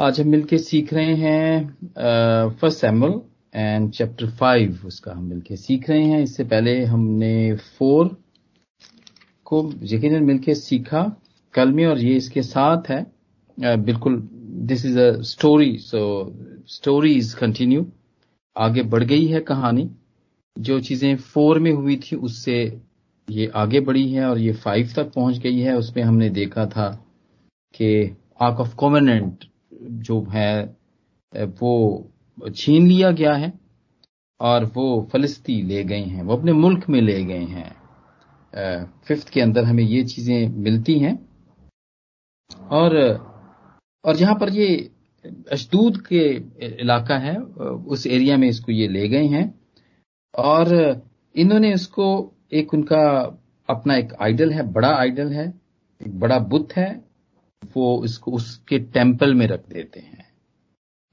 आज हम मिलके सीख रहे हैं first Samuel and chapter five उसका हम मिलके सीख रहे हैं। इससे पहले हमने फोर को यकीन मिलके सीखा। कल में और ये इसके साथ है। uh, बिल्कुल this is a story so story is continue आगे बढ़ गई है कहानी। जो चीज़ें फोर में हुई थी उससे ये आगे बढ़ी है और ये फाइव तक पहुँच गई है। उसमें हमने देखा था कि आर्क ऑफ़ कॉमनेंट जो है वो छीन लिया गया है और वो फलस्ती ले गए हैं, वो अपने मुल्क में ले गए हैं। फिफ्थ के अंदर हमें ये चीज़ें मिलती हैं। और और जहाँ पर ये अशदूद के इलाका है, उस एरिया में इसको ये ले गए हैं। और इन्होंने इसको, एक उनका अपना एक आइडल है, बड़ा आइडल है, एक बड़ा बुत है वो उसको उसके टेंपल में रख देते हैं।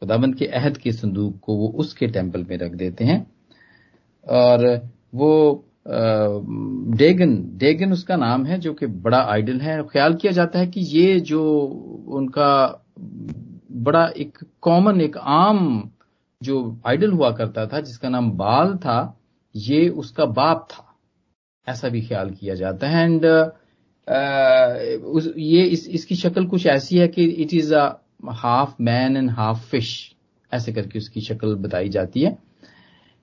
खुदाबंद के अहद के संदूक को वो उसके टेंपल में रख देते हैं। और वो डेगन डेगन उसका नाम है जो कि बड़ा आइडल है। ख्याल किया जाता है कि ये जो उनका बड़ा एक कॉमन, एक आम जो आइडल हुआ करता था, जिसका नाम बाल था, ये उसका बाप था। ऐसा भी ख्याल किया जाता है। एंड ये इस, इसकी शक्ल कुछ ऐसी है कि it is a half man and half fish ऐसे करके उसकी शक्ल बताई जाती है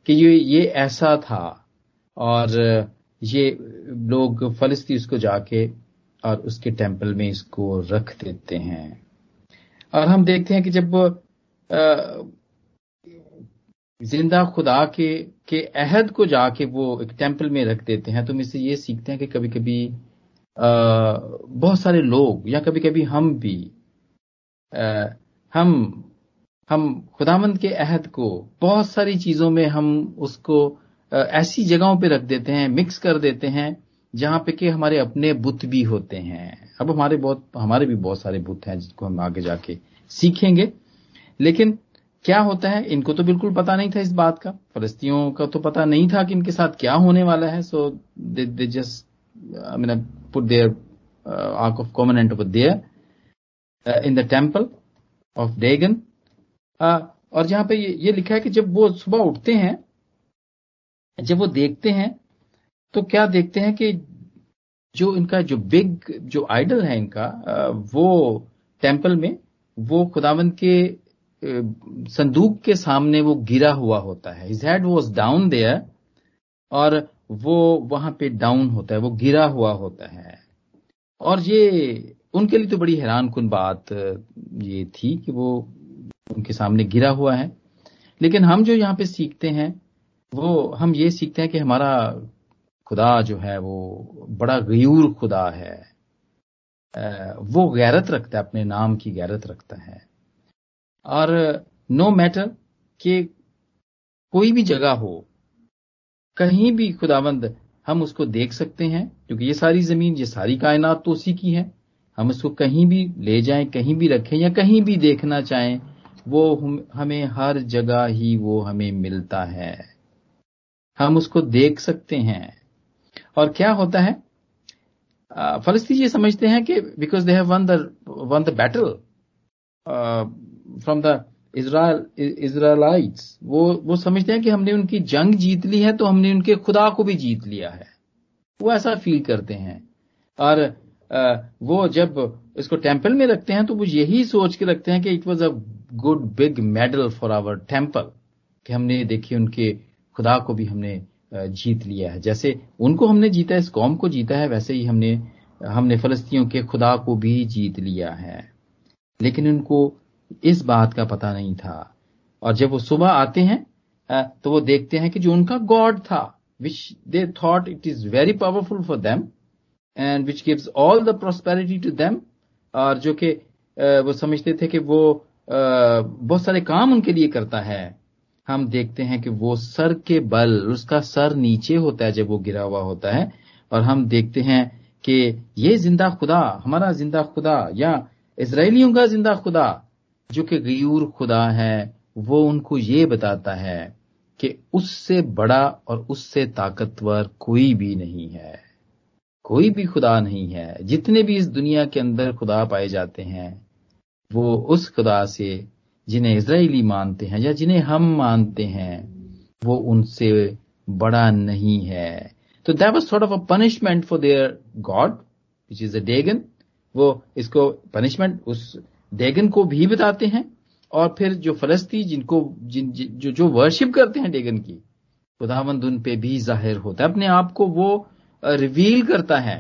कि ये ये ऐसा था और ये लोग फलस्ती उसको जाके और उसके टेंपल में इसको रख देते हैं। और हम देखते हैं कि जब ज़िंदा खुदा के के अहद को जाके वो एक टेंपल में रख देते हैं तो हम इससे ये सीखते हैं कि कभी कभी बहुत सारे लोग, या कभी कभी हम भी हम हम खुदामंद के अहद को बहुत सारी चीज़ों में हम उसको ऐसी जगहों पे रख देते हैं मिक्स कर देते हैं, जहाँ पे कि हमारे अपने बुत भी होते हैं। अब हमारे बहुत, हमारे भी बहुत सारे बुत हैं जिसको हम आगे जाके सीखेंगे। लेकिन क्या होता है, इनको तो बिल्कुल पता नहीं था इस बात का। फलस्तियों का तो पता नहीं था कि इनके साथ क्या होने वाला है। So they just I put their uh, Ark of Covenant over there uh, in the temple of Dagon. Uh, और जहाँ पे ये, लिखा है कि जब वो सुबह उठते हैं जब वो देखते हैं तो क्या देखते हैं कि जो इनका जो बिग जो आइडल है इनका वो टेंपल में वो खुदावंत के संदूक के सामने वो गिरा हुआ होता है his head was down there और वो वहाँ पे डाउन होता है, वो गिरा हुआ होता है। और ये, उनके लिए तो बड़ी हैरान कन बात, ये थी कि वो उनके सामने गिरा हुआ है। लेकिन हम जो यहाँ पे सीखते हैं, वो, हम ये सीखते हैं कि हमारा खुदा जो है, वो बड़ा गयूर खुदा है। वो गैरत रखता है, अपने नाम की गैरत रखता है। और नो मैटर कि कोई भी जगह हो कहीं भी खुदावंद हम उसको देख सकते हैं क्योंकि ये सारी ज़मीन ये सारी कायनात तो उसी की है। हम उसको कहीं भी ले जाएँ कहीं भी रखें या कहीं भी देखना चाहें वो हम, हर जगह ही वो हमें मिलता है। हम उसको देख सकते हैं। और क्या होता है? फलस्ती ये समझते हैं कि because they have won the won the battle from the Israel Israelites वो वो समझते हैं कि हमने उनकी जंग जीत ली है तो हमने उनके खुदा को भी जीत लिया है। वो ऐसा फील करते हैं। और वो जब इसको टेंपल में रखते हैं तो वो यही सोच के रखते हैं कि it was a good big medal for our temple कि हमने देखिए उनके खुदा को भी हमने जीत लिया है। जैसे उनको हमने जीता है, इस कौम को जीता है, वैसे ही हमने हमने फलस्तियों के खुदा को भी जीत लिया है। लेकिन उनको इस बात का पता नहीं था। और जब वो सुबह आते हैं तो वो देखते हैं कि जो उनका गॉड था which they thought it is very powerful for them and which gives all the prosperity to them और जो कि वो समझते थे कि वो बहुत सारे काम उनके लिए करता है। हम देखते हैं कि वो सर के बल, उसका सर नीचे होता है जब वो गिरा हुआ होता है। और हम देखते हैं कि ये ज़िंदा खुदा, हमारा ज़िंदा खुदा, या इसराइलियों का ज़िंदा खुदा जो कि गयूर खुदा है, वो उनको ये बताता है कि उससे बड़ा और उससे ताकतवर कोई भी नहीं है। कोई भी खुदा नहीं है। जितने भी इस दुनिया के अंदर खुदा पाए जाते हैं, वो उस खुदा से जिन्हें इसराइली मानते हैं या जिन्हें हम मानते हैं, वो उनसे बड़ा नहीं है। तो that was sort of a punishment for their god which is a Dagon वो इसको पनिशमेंट उस डेगन को भी बताते हैं और फिर जो फलस्ती जिनको जिन जो जो वर्शिप करते हैं डेगन की खुदावंद उन पे भी ज़ाहिर होता है। अपने आप को वो रिवील करता है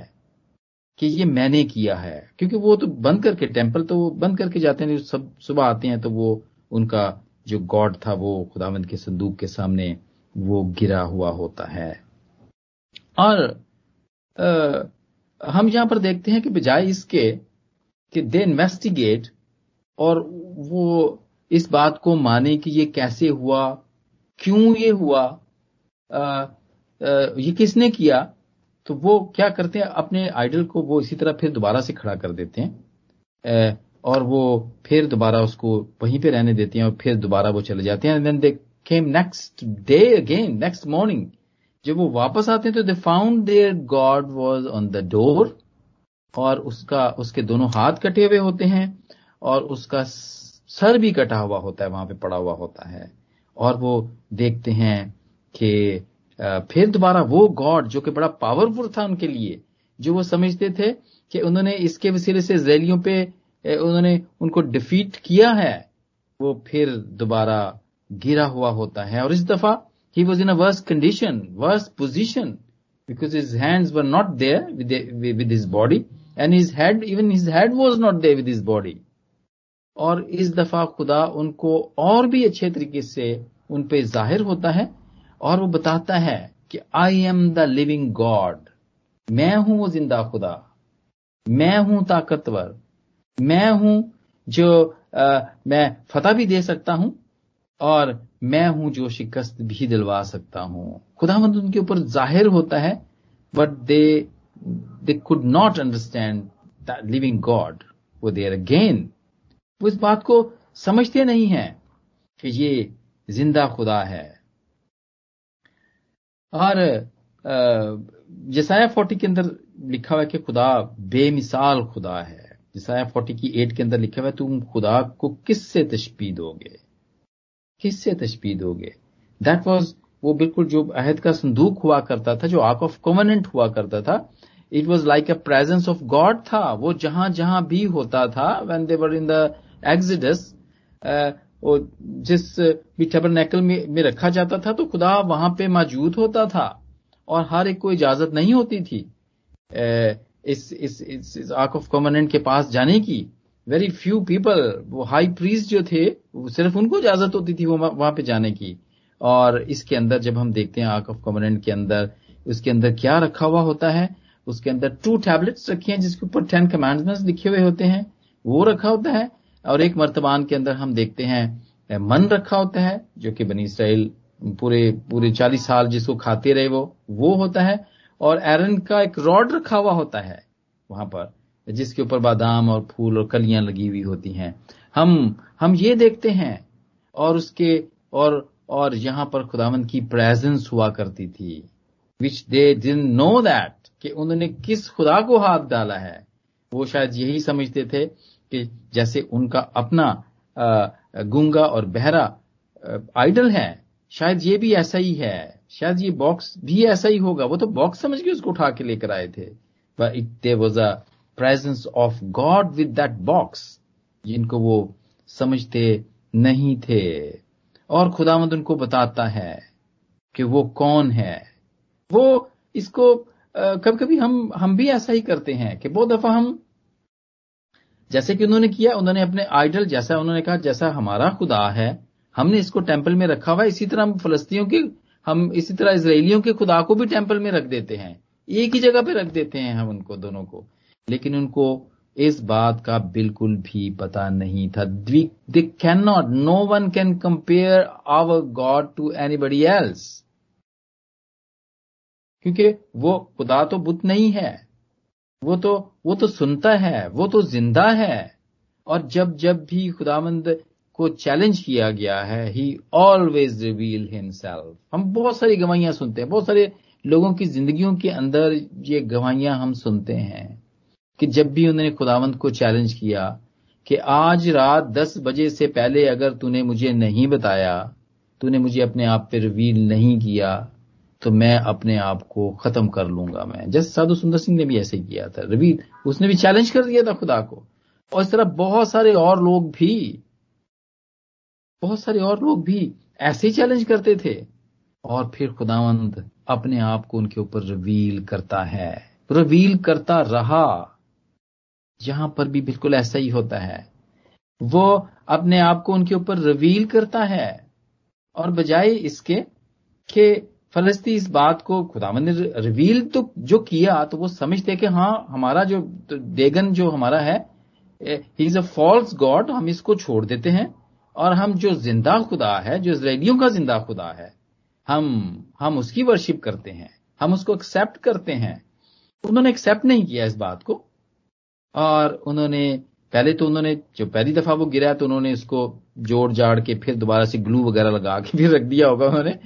कि ये मैंने किया है। क्योंकि वो तो बंद करके टेंपल तो वो बंद करके जाते हैं सब सुबह आते हैं तो वो उनका जो गॉड था वो खुदावंद के संदूक के सामने वो गिरा हुआ होता है। और आ, हम यहाँ पर देखते हैं कि बजाय इसके कि दे इन्वेस्टिगेट और वो इस बात को माने कि ये कैसे हुआ? क्यों ये हुआ? ये किसने किया? तो वो क्या करते हैं? अपने आइडल को वो इसी तरह फिर दोबारा से खड़ा कर देते हैं। और वो फिर दोबारा उसको वहीं पे रहने देते हैं और फिर दोबारा वो चले जाते हैं। Then they came next day again next morning जब वो वापस आते हैं तो they found their god was on the door और उसका, उसके दोनों हाथ कटे हुए होते हैं। और उसका सर भी कटा हुआ होता है, वहाँ पे पड़ा हुआ होता है। और वो देखते हैं कि फिर दोबारा वो गॉड, जो कि बड़ा पावरफुल था उनके लिए, जो वो समझते थे कि उन्होंने इसके वसीले से जैलियों पे उन्होंने उनको डिफीट किया है, वो फिर दोबारा गिरा हुआ होता है। और इस दफ़ा he was in a worse condition worse position because his hands were not there with his body and his head even his head was not there with his body और इस दफ़ा खुदा उनको और भी अच्छे तरीके से उन पे ज़ाहिर होता है और वो बताता है कि I am the living god मैं हूँ वो ज़िंदा खुदा। मैं हूँ ताकतवर। मैं हूँ जो आ, मैं फतह भी दे सकता हूँ और मैं हूँ जो शिकस्त भी दिलवा सकता हूँ। खुदावंद उनके ऊपर ज़ाहिर होता है but they they could not understand living god वो देर अगेन वो इस बात को समझते नहीं है कि ये ज़िंदा खुदा है। और जसाया फोर्टी के अंदर लिखा हुआ है कि खुदा बेमिसाल खुदा है। जसाया फोर्टी की एट के अंदर लिखा हुआ है, तुम खुदा को किससे तशबी दोगे? किससे तशबी दोगे? दैट वॉज़ वो बिल्कुल जो अहद का संदूक हुआ करता था, जो आर्क ऑफ़ कॉमनेंट हुआ करता था it was like a presence of God था। वो जहाँ जहाँ भी होता था when they were in the Exodus जिस भी टबरनेकल में, में रखा जाता था तो खुदा वहाँ पे मौजूद होता था और हर एक को इजाज़त नहीं होती थी। इस इस इस, इस आर्क ऑफ़ कॉमनेंट के पास जाने की वेरी फ्यू पीपल वो हाई प्रीस्ट जो थे सिर्फ़ उनको इजाज़त होती थी वो वहाँ पे जाने की। और इसके अंदर जब हम देखते हैं आर्क ऑफ़ कॉमनेंट के अंदर उसके अंदर क्या रखा हुआ होता है उसके अंदर टू टैबलेट्स रखी हैं जिसके ऊपर टेन कमांडमेंट्स लिखे हुए होते हैं वो रखा होता है। और एक मर्तबान के अंदर हम देखते हैं मन रखा होता है, जो कि बनी इसराइल पूरे पूरे चालीस साल जिसको खाते रहे वो वो होता है। और एरन का एक रॉड रखा हुआ होता है वहाँ पर, जिसके ऊपर बादाम और फूल और कलियाँ लगी हुई होती हैं। हम हम ये देखते हैं, और उसके, और और यहाँ पर खुदावंत की प्रेजेंस हुआ करती थी। विच दे नो दैट कि उन्होंने किस खुदा को हाथ डाला है। वो शायद यही समझते थे कि जैसे उनका अपना गूँगा और बहरा आइडल है। शायद ये भी ऐसा ही है। शायद ये बॉक्स भी ऐसा ही होगा। वो तो बॉक्स समझ के उसको उठा के लेकर आए थे। Was a presence of god with that box जिनको वो समझते नहीं थे। और खुदामद उनको बताता है कि वो कौन है। वो इसको कभी कभी हम हम भी ऐसा ही करते हैं कि बहुत दफ़ा हम जैसे कि उन्होंने किया, उन्होंने अपने आइडल जैसा उन्होंने कहा, जैसा हमारा खुदा है, हमने इसको टेंपल में रखा हुआ इसी तरह हम फलस्तियों के, हम इसी तरह इसराइलियों के खुदा को भी टेंपल में रख देते हैं। एक ही जगह पे रख देते हैं हम उनको, दोनों को। लेकिन उनको इस बात का बिल्कुल भी पता नहीं था। They can not no one can compare our god to anybody else क्योंकि वो खुदा तो बुत नहीं है। वो तो वो तो सुनता है, वो तो ज़िंदा है। और जब जब भी खुदामंद को चैलेंज किया गया है ही ऑलवेज रिवील हिमसेल्फ हम बहुत सारी गवाहियाँ सुनते हैं, बहुत सारे लोगों की जिंदगियों के अंदर ये गवाहियाँ हम सुनते हैं कि जब भी उन्होंने खुदावंत को चैलेंज किया कि आज रात दस बजे से पहले अगर तूने मुझे नहीं बताया, तूने मुझे अपने आप पे रिवील नहीं किया तो मैं अपने आप को खत्म कर लूँगा मैं। जैसे साधु सुंदर सिंह ने भी ऐसे किया था। रिवील उसने भी चैलेंज कर दिया था खुदा को। और इस तरह बहुत सारे और लोग भी, बहुत सारे और लोग भी ऐसे ही चैलेंज करते थे। और फिर खुदावंद अपने आप को उनके ऊपर रिवील करता है। रिवील करता रहा। यहाँ पर भी बिल्कुल ऐसा ही होता है। वो अपने आप को उनके ऊपर रिवील करता है। और बजाय इसके कि फलस्ती इस बात को खुदावन ने रिवील तो जो किया तो वो समझते कि हाँ हमारा जो देगन जो हमारा है he is a false god हम इसको छोड़ देते हैं, और हम जो ज़िंदा खुदा है, जो इसराइलियों का ज़िंदा खुदा है, हम हम उसकी वर्शिप करते हैं, हम उसको एक्सेप्ट करते हैं। उन्होंने एक्सेप्ट नहीं किया इस बात को, और उन्होंने, पहले तो उन्होंने जो पहली दफ़ा वो गिरा तो उन्होंने इसको जोड़ जाड़ के फिर दोबारा से ग्लू वगैरह लगा के फिर रख दिया होगा उन्होंने।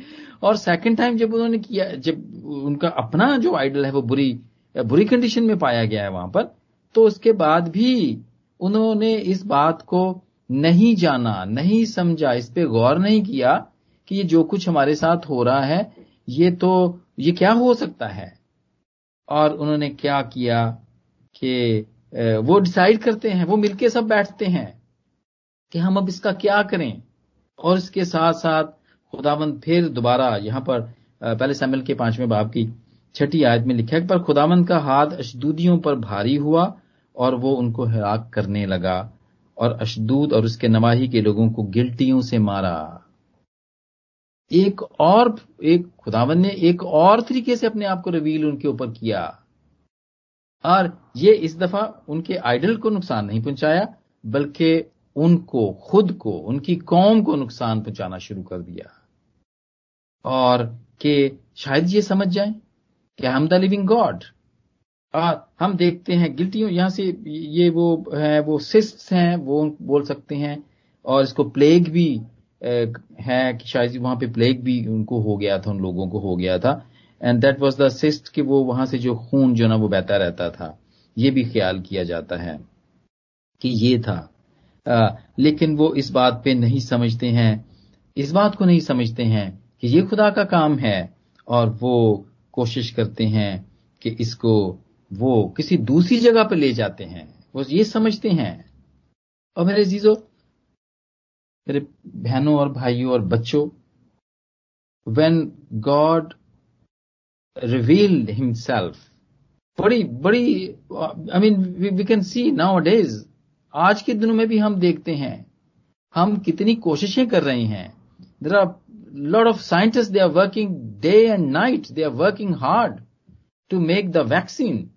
और सेकंड टाइम जब उन्होंने किया, जब उनका अपना जो आइडल है वो बुरी बुरी कंडीशन में पाया गया है वहाँ पर तो उसके बाद भी उन्होंने इस बात को नहीं जाना, नहीं समझा, इस पे गौर नहीं किया कि ये जो कुछ हमारे साथ हो रहा है, ये तो ये क्या हो सकता है? और उन्होंने क्या किया कि वो डिसाइड करते हैं, वो मिलके सब बैठते हैं कि हम अब इसका क्या करें? और इसके साथ साथ खुदावंद फिर दोबारा यहाँ पर पहले सैमल के पाँचवें बाब की छठी आयत में लिखा है, पर खुदावंद का हाथ अशदूदियों पर भारी हुआ और वो उनको हराक करने लगा और अशदूद और उसके नवाही के लोगों को गिल्टियों से मारा। एक और, एक खुदावन ने एक और तरीके से अपने आप को रिवील उनके ऊपर किया और ये इस दफ़ा उनके आइडल को नुकसान नहीं पहुँचाया, बल्कि उनको, खुद को, उनकी कौम को नुकसान पहुंचाना शुरू कर दिया। और कि शायद ये समझ जाए कि हम द लिविंग गॉड और हम देखते हैं गिल्टियों यहाँ से ये वो है वो सिस्ट हैं वो बोल सकते हैं और इसको प्लेग भी है कि शायद वहाँ पे प्लेग भी उनको हो गया था उन लोगों को हो गया था। And that was the cyst कि वो वहाँ से जो खून जो ना वो बहता रहता था ये भी ख्याल किया जाता है कि ये था। आ, लेकिन वो इस बात पे नहीं समझते हैं इस बात को नहीं समझते हैं कि ये खुदा का काम है और वो कोशिश करते हैं कि इसको वो किसी दूसरी जगह पे ले जाते हैं। वो ये समझते हैं। और मेरे जीजो मेरे बहनों और भाइयों और बच्चों वेन गॉड रिवील्ड हिमसेल्फ बड़ी बड़ी I mean we can see nowadays आज के दिनों में भी हम देखते हैं, हम कितनी कोशिशें कर रहे हैं। There are lot of scientist they are working day and night they are working hard to make the vaccine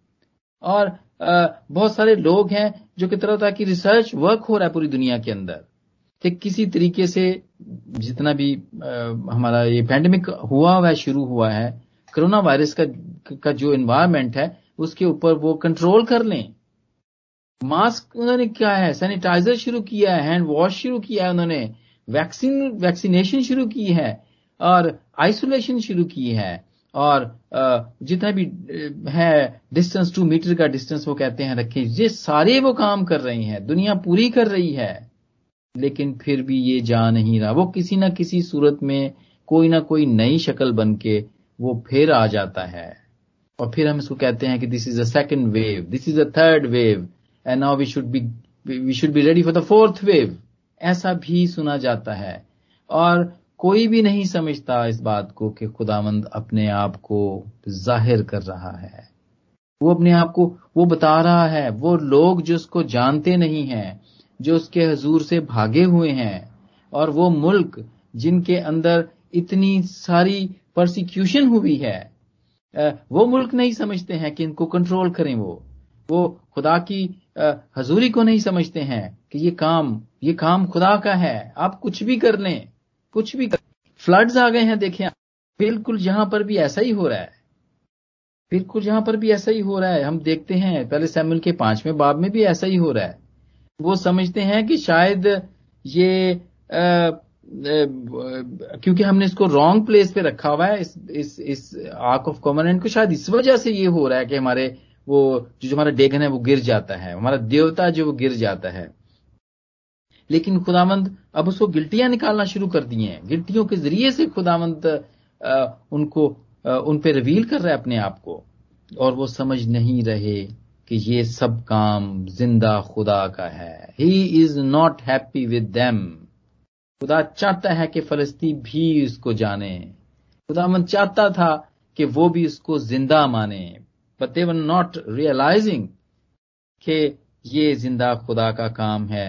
और uh, बहुत सारे लोग हैं जो कि तरह तरह की रिसर्च वर्क हो रहा है पूरी दुनिया के अंदर। कि किसी तरीके से जितना भी आ, हमारा ये पैंडेमिक हुआ हुआ शुरू हुआ है कोरोना वायरस का का जो एनवायरमेंट है उसके ऊपर वो कंट्रोल कर लें। मास्क उन्होंने क्या है? सैनिटाइजर शुरू किया है हैंड वॉश शुरू किया है उन्होंने। वैक्सीन, वैक्सीनेशन शुरू की है और आइसोलेशन शुरू की है और जितना भी है डिस्टेंस, टू मीटर का डिस्टेंस वो कहते हैं रखें, ये सारे वो काम कर रही हैं, दुनिया पूरी कर रही है, लेकिन फिर भी ये जा नहीं रहा। वो किसी ना किसी सूरत में कोई ना कोई नई शक्ल बन के वो फिर आ जाता है। और फिर हम इसको कहते हैं कि this is a second wave this is a third wave and now we should be we should be ready for the fourth wave ऐसा भी सुना जाता है। और कोई भी नहीं समझता इस बात को कि खुदामंद अपने आप को ज़ाहिर कर रहा है। वो अपने आप को, वो बता रहा है। वो लोग जो उसको जानते नहीं हैं, जो उसके हजूर से भागे हुए हैं, और वो मुल्क जिनके अंदर इतनी सारी परसिक्यूशन हुई है वो मुल्क नहीं समझते हैं कि इनको कंट्रोल करें वो। वो खुदा की हजूरी को नहीं समझते हैं कि ये काम ये काम खुदा का है आप कुछ भी कर लें कुछ भी कर फ्लड्स आ गए हैं देखें बिल्कुल यहाँ पर भी ऐसा ही हो रहा है। बिल्कुल यहाँ पर भी ऐसा ही हो रहा है। हम देखते हैं पहले सैमुल के पाँचवें बाब में भी ऐसा ही हो रहा है। वो समझते हैं कि शायद ये आ, क्योंकि हमने इसको रॉन्ग प्लेस पे रखा हुआ है इस इस इस आर्क ऑफ़ कॉमनेंट को शायद इस वजह से ये हो रहा है कि हमारे वो जो हमारा डेगन है वो गिर जाता है। हमारा देवता जो वो गिर जाता है। लेकिन खुदामंद अब उसको गिल्टियाँ निकालना शुरू कर दिए हैं। गिल्टियों के ज़रिए से खुदामंद उनको उन पर रिवील कर रहा है अपने आप को। और वो समझ नहीं रहे कि ये सब काम ज़िंदा खुदा का है। He is not happy with them खुदा चाहता है कि फलस्ती भी उसको जाने। खुदामंद चाहता था कि वो भी उसको ज़िंदा माने। But they were not realising कि ये ज़िंदा खुदा का काम है।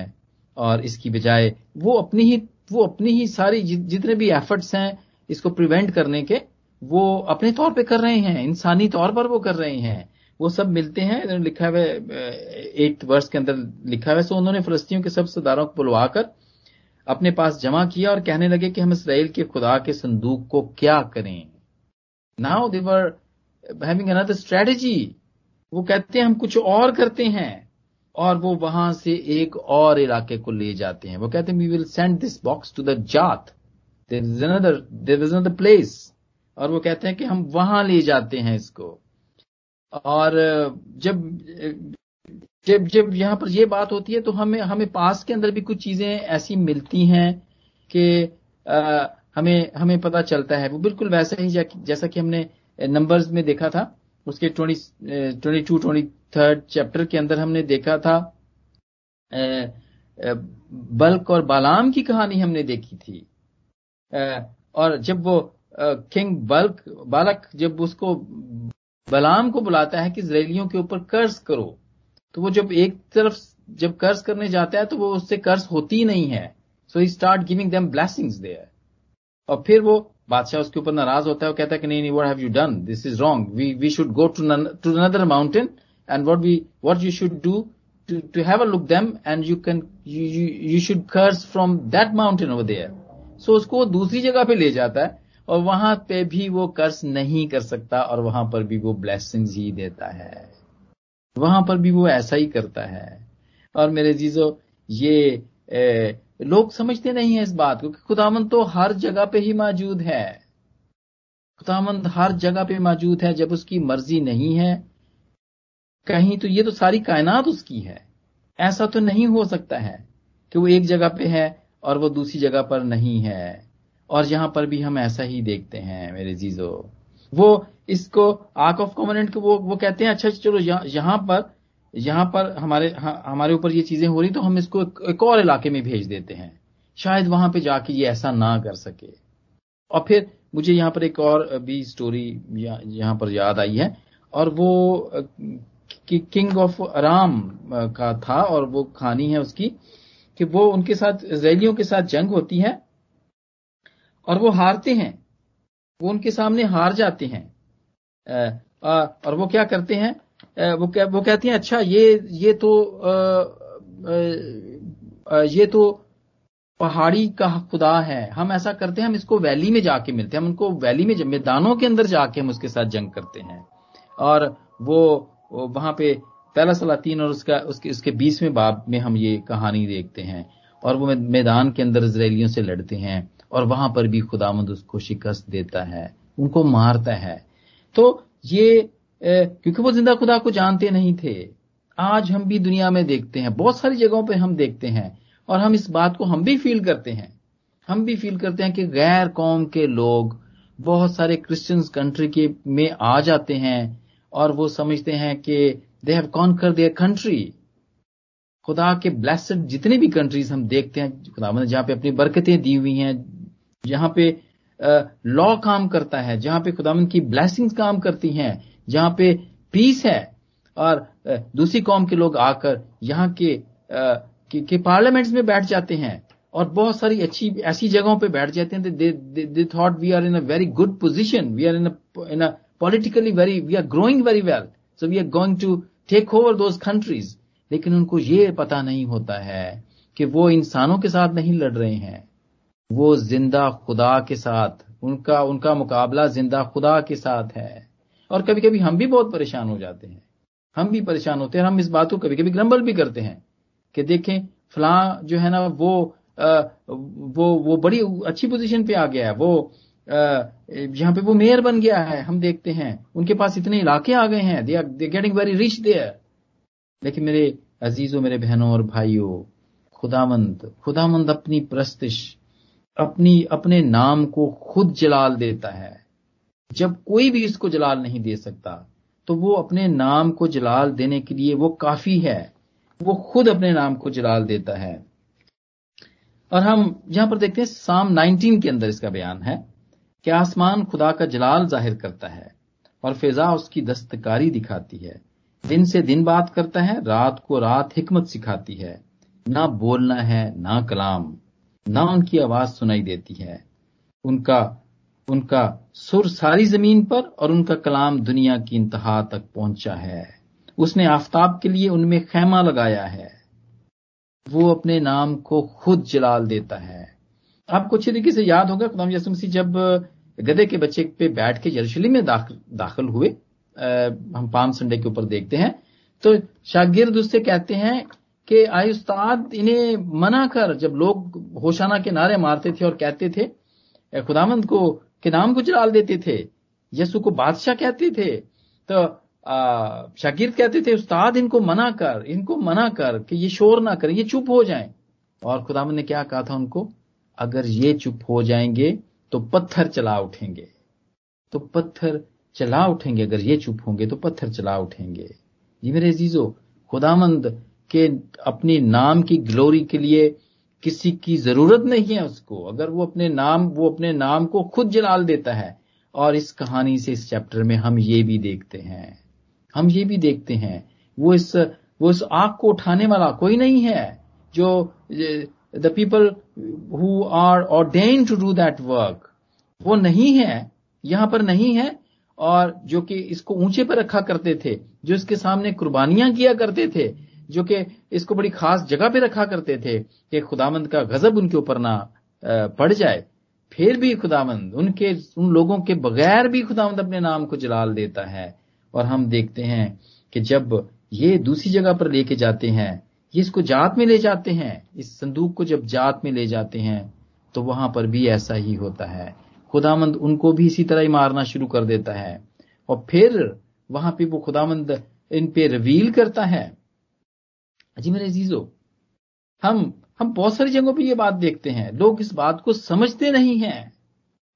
और इसकी बजाय वो अपनी ही, वो अपनी ही सारी जितने भी एफर्ट्स हैं इसको प्रिवेंट करने के, वो अपने तौर पे कर रहे हैं, इंसानी तौर पर वो कर रहे हैं। वो सब मिलते हैं लिखा हुआ एट वर्ष के अंदर लिखा हुआ सो उन्होंने फलस्तियों के सब सरदारों को बुलवाकर अपने पास जमा किया और कहने लगे कि हम इसराइल के खुदा के संदूक को क्या करें? Now they're having another strategy वो कहते हैं, हम कुछ और करते हैं। और वो वहाँ से एक और इलाके को ले जाते हैं। वो कहते हैं we will send this box to the Gath there is another there is place और वो कहते हैं कि हम वहाँ ले जाते हैं इसको। और, जब जब जब यहाँ पर ये बात होती है तो हमें हमें पास के अंदर भी कुछ चीज़ें ऐसी मिलती हैं कि हमें हमें पता चलता है। वो बिल्कुल वैसा ही जैसा कि हमने नंबर्स में देखा था। उसके twenty twenty two twenty third chapter के अंदर हमने देखा था बल्क और बालाम की कहानी हमने देखी थी। और जब वो किंग बल्क, बालक जब उसको, बलाम को बुलाता है कि इसराइलियों के ऊपर कर्ज करो तो वो जब एक तरफ़ जब कर्ज करने जाता है तो वो उससे कर्ज होती नहीं है। So he start giving them blessings there और फिर वो बादशाह उसके ऊपर नाराज़ होता है वो कहता है कि नहीं नहीं what have you done this is wrong we we should go to to another mountain and what we what you should do a look them and you can you you, you should curse from that mountain over there. So उसको दूसरी जगह पे ले जाता है और वहाँ पे भी वो कर्ज नहीं कर सकता और वहाँ पर भी वो ब्लेसिंग्स ही देता है। वहाँ पर भी वो ऐसा ही करता है। और मेरे जीजो ये ए, लोग समझते नहीं है इस बात को कि खुदामंद तो हर जगह पे ही मौजूद है। खुदामंद हर जगह पे मौजूद है जब उसकी मर्ज़ी नहीं है। कहीं तो ये तो सारी कायनात उसकी है। ऐसा तो नहीं हो सकता है कि वो एक जगह पे है और वो दूसरी जगह पर नहीं है। और यहाँ पर भी हम ऐसा ही देखते हैं मेरे जीजो। वो इसको आर्क ऑफ़ कॉमोनेंट को वो वो कहते हैं अच्छा चलो यहाँ पर यहाँ पर हमारे हमारे ऊपर ये चीज़ें हो रही तो हम इसको एक, और इलाके में भेज देते हैं। शायद वहाँ पे जाके ये ऐसा ना कर सके। और फिर मुझे यहाँ पर एक और भी स्टोरी यहाँ पर याद आई है और वो कि किंग ऑफ़ आराम का था और वो कहानी है उसकी कि वो उनके साथ इसराइलियों के साथ जंग होती है और वो हारते हैं। वो उनके सामने हार जाते हैं। और वो क्या करते हैं? वो क्या वो कहती हैं अच्छा ये ये तो आ, आ, ये तो पहाड़ी का खुदा है। हम ऐसा करते हैं हम इसको वैली में जाके मिलते हैं। हम उनको वैली में मैदानों के अंदर जाके हम उसके साथ जंग करते हैं। और वो वहाँ पे पहला सलातीन और उसका उसके उसके बीसवें बाब में हम ये कहानी देखते हैं। और वो मैदान के अंदर इसराइलियों से लड़ते हैं और वहाँ पर भी खुदामंद उसको शिकस्त देता है उनको मारता है। तो ये क्योंकि वो ज़िंदा खुदा को जानते नहीं थे। आज हम भी दुनिया में देखते हैं, बहुत सारी जगहों पर हम देखते हैं, और हम इस बात को हम भी फील करते हैं। हम भी फील करते हैं कि गैर कौम के लोग बहुत सारे क्रिश्चियंस कंट्री के में आ जाते हैं, और वो समझते हैं कि they have conquer their country खुदा के ब्लेसड जितने भी कंट्रीज़ हम देखते हैं, खुदा ने जहाँ पे अपनी बरकतें दी हुई हैं, जहाँ पे लॉ काम करता है, जहाँ पे खुदावन की ब्लेसिंग्स काम करती हैं जहाँ पे पीस है और दूसरी कौम के लोग आकर यहाँ के, के, के पार्लियामेंट्स में बैठ जाते हैं और बहुत सारी अच्छी ऐसी जगहों पे बैठ जाते हैं they thought we are in a very good position we are in in a politically very we are growing very well so we are going to take over those countries लेकिन उनको ये पता नहीं होता है कि वो इंसानों के साथ नहीं लड़ रहे हैं। वो ज़िंदा खुदा के साथ उनका उनका मुकाबला ज़िंदा खुदा के साथ है। और कभी कभी हम भी बहुत परेशान हो जाते हैं। हम भी परेशान होते हैं हम इस बात को कभी कभी ग्रम्बल भी करते हैं कि देखें फला जो है ना वो आ, वो वो बड़ी अच्छी पोजीशन पे आ गया है वो जहाँ पे वो मेयर बन गया है हम देखते हैं। उनके पास इतने इलाके आ गए हैं they are getting very rich there लेकिन मेरे अजीजों मेरे बहनों और भाइयों खुदामंद खुदामंद अपनी प्रस्तिश अपनी अपने नाम को खुद जलाल देता है। जब कोई भी इसको जलाल नहीं दे सकता तो वो अपने नाम को जलाल देने के लिए वो काफ़ी है। वो खुद अपने नाम को जलाल देता है। और हम यहाँ पर देखते हैं, साम 19 के अंदर इसका बयान है कि आसमान खुदा का जलाल ज़ाहिर करता है और फिजा उसकी दस्तकारी दिखाती है। दिन से दिन बात करता है, रात को रात हिकमत सिखाती है। ना बोलना है, ना कलाम, ना उनकी आवाज़ सुनाई देती है। उनका उनका सुर सारी ज़मीन पर और उनका कलाम दुनिया की इंतहा तक पहुँचा है। उसने आफ्ताब के लिए उनमें खेमा लगाया है। वो अपने नाम को खुद जलाल देता है। आपको अच्छी तरीके से याद होगा खुदाम यसु मसीह जब गधे के बच्चे पे बैठ के यरूशलेम में दाखिल दाखिल हुए आ, हम पाम संडे के ऊपर देखते हैं तो शागिर्द उससे कहते हैं कि आय उस्ताद इन्हें मना कर। जब लोग होशाना के नारे मारते थे और कहते थे खुदामंद को के नाम को जलाल देते थे। यसु को बादशाह कहते थे। तो शागिर्द कहते थे, उस्ताद, इनको मना कर, इनको मना कर कि ये शोर ना करें, ये चुप हो जाएँ। और खुदामंद ने क्या कहा था उनको? अगर ये चुप हो जाएँगे तो पत्थर चला उठेंगे। तो पत्थर चला उठेंगे, अगर ये चुप होंगे तो पत्थर चला उठेंगे। जी मेरे जीजो खुदामंद के अपने नाम की ग्लोरी के लिए किसी की ज़रूरत नहीं है उसको। अगर वो अपने नाम, वो अपने नाम को खुद जलाल देता है, और इस कहानी से इस चैप्टर में हम ये भी देखते हैं। हम ये भी देखते हैं, वो इस वो इस आग को उठाने वाला कोई नहीं है, जो the people who are ordained to do that work वो नहीं है, यहाँ पर नहीं है, और जो कि इसको ऊँचे पर रखा करते थे, जो इसके सामने कुर्बानियाँ किया करते थे जो कि इसको बड़ी खास जगह पे रखा करते थे कि खुदामंद का गजब उनके ऊपर ना पड़ जाए। फिर भी खुदामंद उनके, उन लोगों के बगैर भी खुदामंद अपने नाम को जलाल देता है। और हम देखते हैं कि जब ये दूसरी जगह पर लेके जाते हैं, ये इसको जात में ले जाते हैं, इस संदूक को जब जात में ले जाते हैं तो वहाँ पर भी ऐसा ही होता है। खुदामंद उनको भी इसी तरह ही मारना शुरू कर देता है। और फिर वहाँ पे वो खुदामंद इन पे रिवील करता है। जी मेरे जीजो हम हम बहुत सारी जगहों पे ये बात देखते हैं। लोग इस बात को समझते नहीं हैं।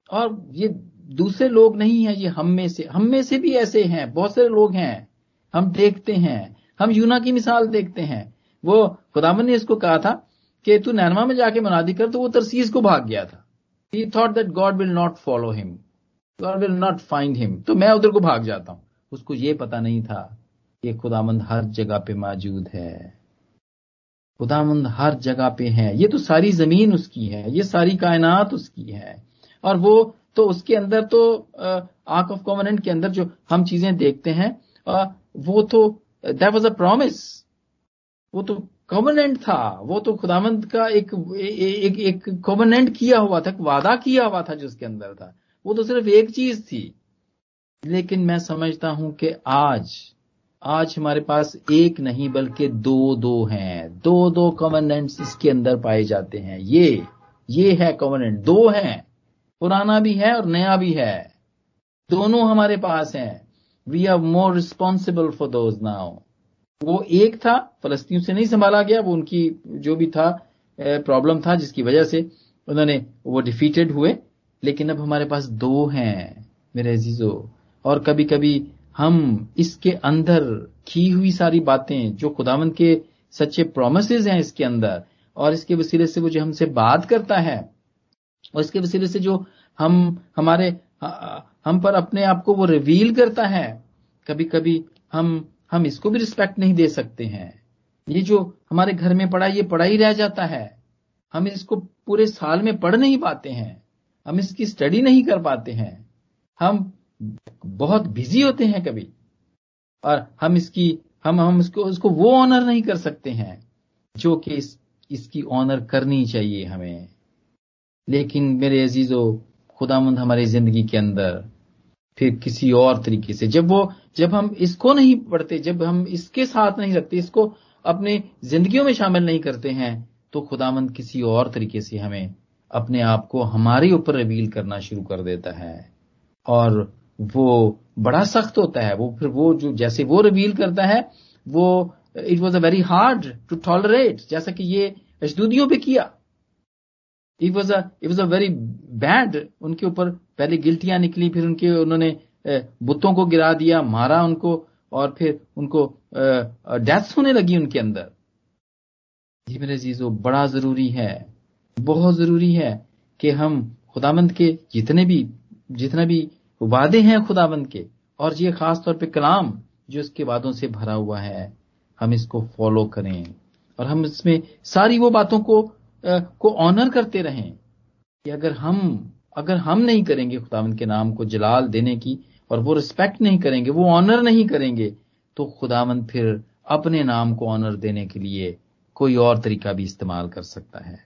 और ये दूसरे लोग नहीं है, ये हम में से, हम में से भी ऐसे हैं, बहुत सारे लोग हैं। हम देखते हैं, हम यूना की मिसाल देखते हैं। वो खुदामन ने इसको कहा था कि तू नैनमा में जाके मुनादी कर तो वो तरसीज को भाग गया था। He thought that god will not follow him god will not find him तो मैं उधर को भाग जाता हूँ। उसको ये पता नहीं था कि खुदामंद हर जगह पे मौजूद है। खुदामंद हर जगह पे है। ये तो सारी ज़मीन उसकी है, ये सारी कायनात उसकी है। और वो तो उसके अंदर तो आर्क ऑफ़ कॉमनेंट के अंदर जो हम चीज़ें देखते हैं वो तो दैट वॉज़ अ प्रोमिस वो तो कॉमनेंट था। वो तो खुदामंद का एक एक एक कॉमनेंट किया हुआ था वादा किया हुआ था जो उसके अंदर था। वो तो सिर्फ़ एक चीज़ थी। लेकिन मैं समझता हूँ कि आज आज हमारे पास एक नहीं बल्कि दो दो हैं। दो दो कॉमनेंट्स इसके अंदर पाए जाते हैं। ये ये है कॉमनेंट दो हैं। पुराना भी है और नया भी है। दोनों हमारे पास हैं। We are more responsible for those now वो एक था, फलस्तीन से नहीं संभाला गया, वो उनकी जो भी था प्रॉब्लम था जिसकी वजह से उन्होंने वो डिफीटेड हुए। लेकिन अब हमारे पास दो हैं, मेरे अजीजो। और कभी कभी हम इसके अंदर की हुई सारी बातें, जो खुदावन के सच्चे प्रोमिस हैं इसके अंदर, और इसके वसीले से वो जो हमसे बात करता है, और इसके वसीले से जो हम, हमारे हम पर अपने आप को वो रिवील करता है कभी कभी हम हम इसको भी रिस्पेक्ट नहीं दे सकते हैं। ये जो हमारे घर में पड़ा, ये पड़ा ही रह जाता है। हम इसको पूरे साल में पढ़ नहीं पाते हैं। हम इसकी स्टडी नहीं कर पाते हैं। हम बहुत बिज़ी होते हैं कभी। और हम इसकी हम हम इसको उसको वो ऑनर नहीं कर सकते हैं जो कि इस, इसकी ऑनर करनी चाहिए हमें। लेकिन मेरे अजीजो खुदामंद हमारी ज़िंदगी के अंदर फिर किसी और तरीके से जब वो जब हम इसको नहीं पढ़ते जब हम इसके साथ नहीं रखते इसको अपने जिंदगियों में शामिल नहीं करते हैं तो खुदामंद किसी और तरीके से हमें अपने आप को हमारे ऊपर रिवील करना शुरू कर देता है। और वो बड़ा सख्त होता है, वो फिर वो जो जैसे वो रिवील करता है, वो it was a very hard to tolerate जैसा कि ये अशदूदियों पे किया। It was it was a very bad उनके ऊपर पहले गिल्टियाँ निकली, फिर उनके, उन्होंने बुतों को गिरा दिया, मारा उनको, और फिर उनको डेथ होने लगी उनके अंदर। जी मेरे जीजो बड़ा ज़रूरी है, बहुत ज़रूरी है कि हम खुदामंद के जितने भी, जितना भी वादे हैं खुदाबंद के और ये खास तौर पे कलाम जो इसके वादों से भरा हुआ है हम इसको फॉलो करें और हम इसमें सारी वो बातों को आ, को ऑनर करते रहें कि अगर हम अगर हम नहीं करेंगे खुदावंद के नाम को जलाल देने की और वो रिस्पेक्ट नहीं करेंगे वो ऑनर नहीं करेंगे तो खुदावंद फिर अपने नाम को ऑनर देने के लिए कोई और तरीका भी इस्तेमाल कर सकता है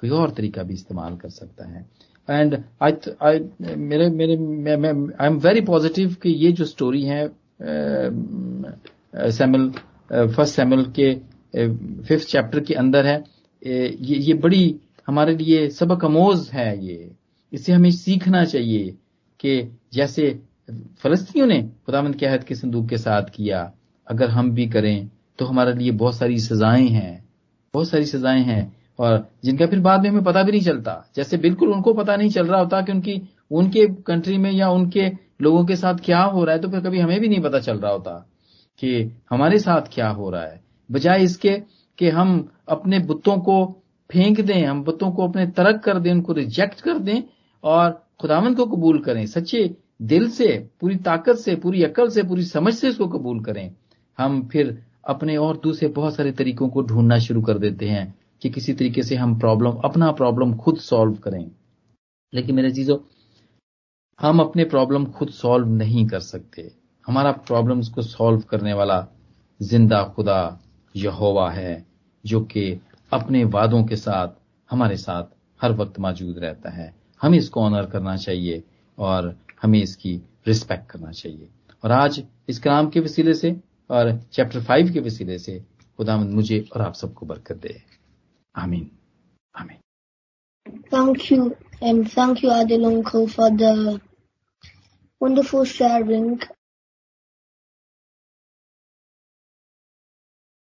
कोई और तरीका भी इस्तेमाल कर सकता है। एंड आई आई मेरे मेरे आई एम वेरी पॉजिटिव कि ये जो स्टोरी है सैमल फ़र्स्ट सैमल के फिफ्थ चैप्टर के अंदर है ये ये बड़ी हमारे लिए सबक अमोज है ये। इससे हमें सीखना चाहिए कि जैसे फलस्तियों ने खुदामंद के अहद के संदूक के साथ किया, अगर हम भी करें तो हमारे लिए बहुत सारी सजाएँ हैं, बहुत सारी सजाएँ हैं। और जिनका फिर बाद में हमें पता भी नहीं चलता। जैसे बिल्कुल उनको पता नहीं चल रहा होता कि उनकी, उनके कंट्री में या उनके लोगों के साथ क्या हो रहा है तो फिर कभी हमें भी नहीं पता चल रहा होता कि हमारे साथ क्या हो रहा है। बजाय इसके कि हम अपने बुतों को फेंक दें, हम बुतों को अपने तरक कर दें, उनको रिजेक्ट कर दें और खुदावन को कबूल करें, सच्चे दिल से, पूरी ताकत से, पूरी अकल से, पूरी समझ से उसको कबूल करें। हम फिर अपने और दूसरे बहुत सारे तरीकों को ढूंढना शुरू कर देते हैं। कि किसी तरीके से हम प्रॉब्लम अपना प्रॉब्लम खुद सॉल्व करें। लेकिन मेरे चीज़ों, हम अपने प्रॉब्लम खुद सॉल्व नहीं कर सकते। हमारा प्रॉब्लम्स को सॉल्व करने वाला ज़िंदा खुदा यहोवा है, जो कि अपने वादों के साथ, हमारे साथ हर वक्त मौजूद रहता है। हमें इसको ऑनर करना चाहिए और हमें इसकी रिस्पेक्ट करना चाहिए। और आज इस कलाम के वसीले से और चैप्टर फाइव के वसीले से खुदामंद मुझे और आप सबको बरकत दे। Amen. Amen. Thank you and thank you Adil Uncle for the wonderful sharing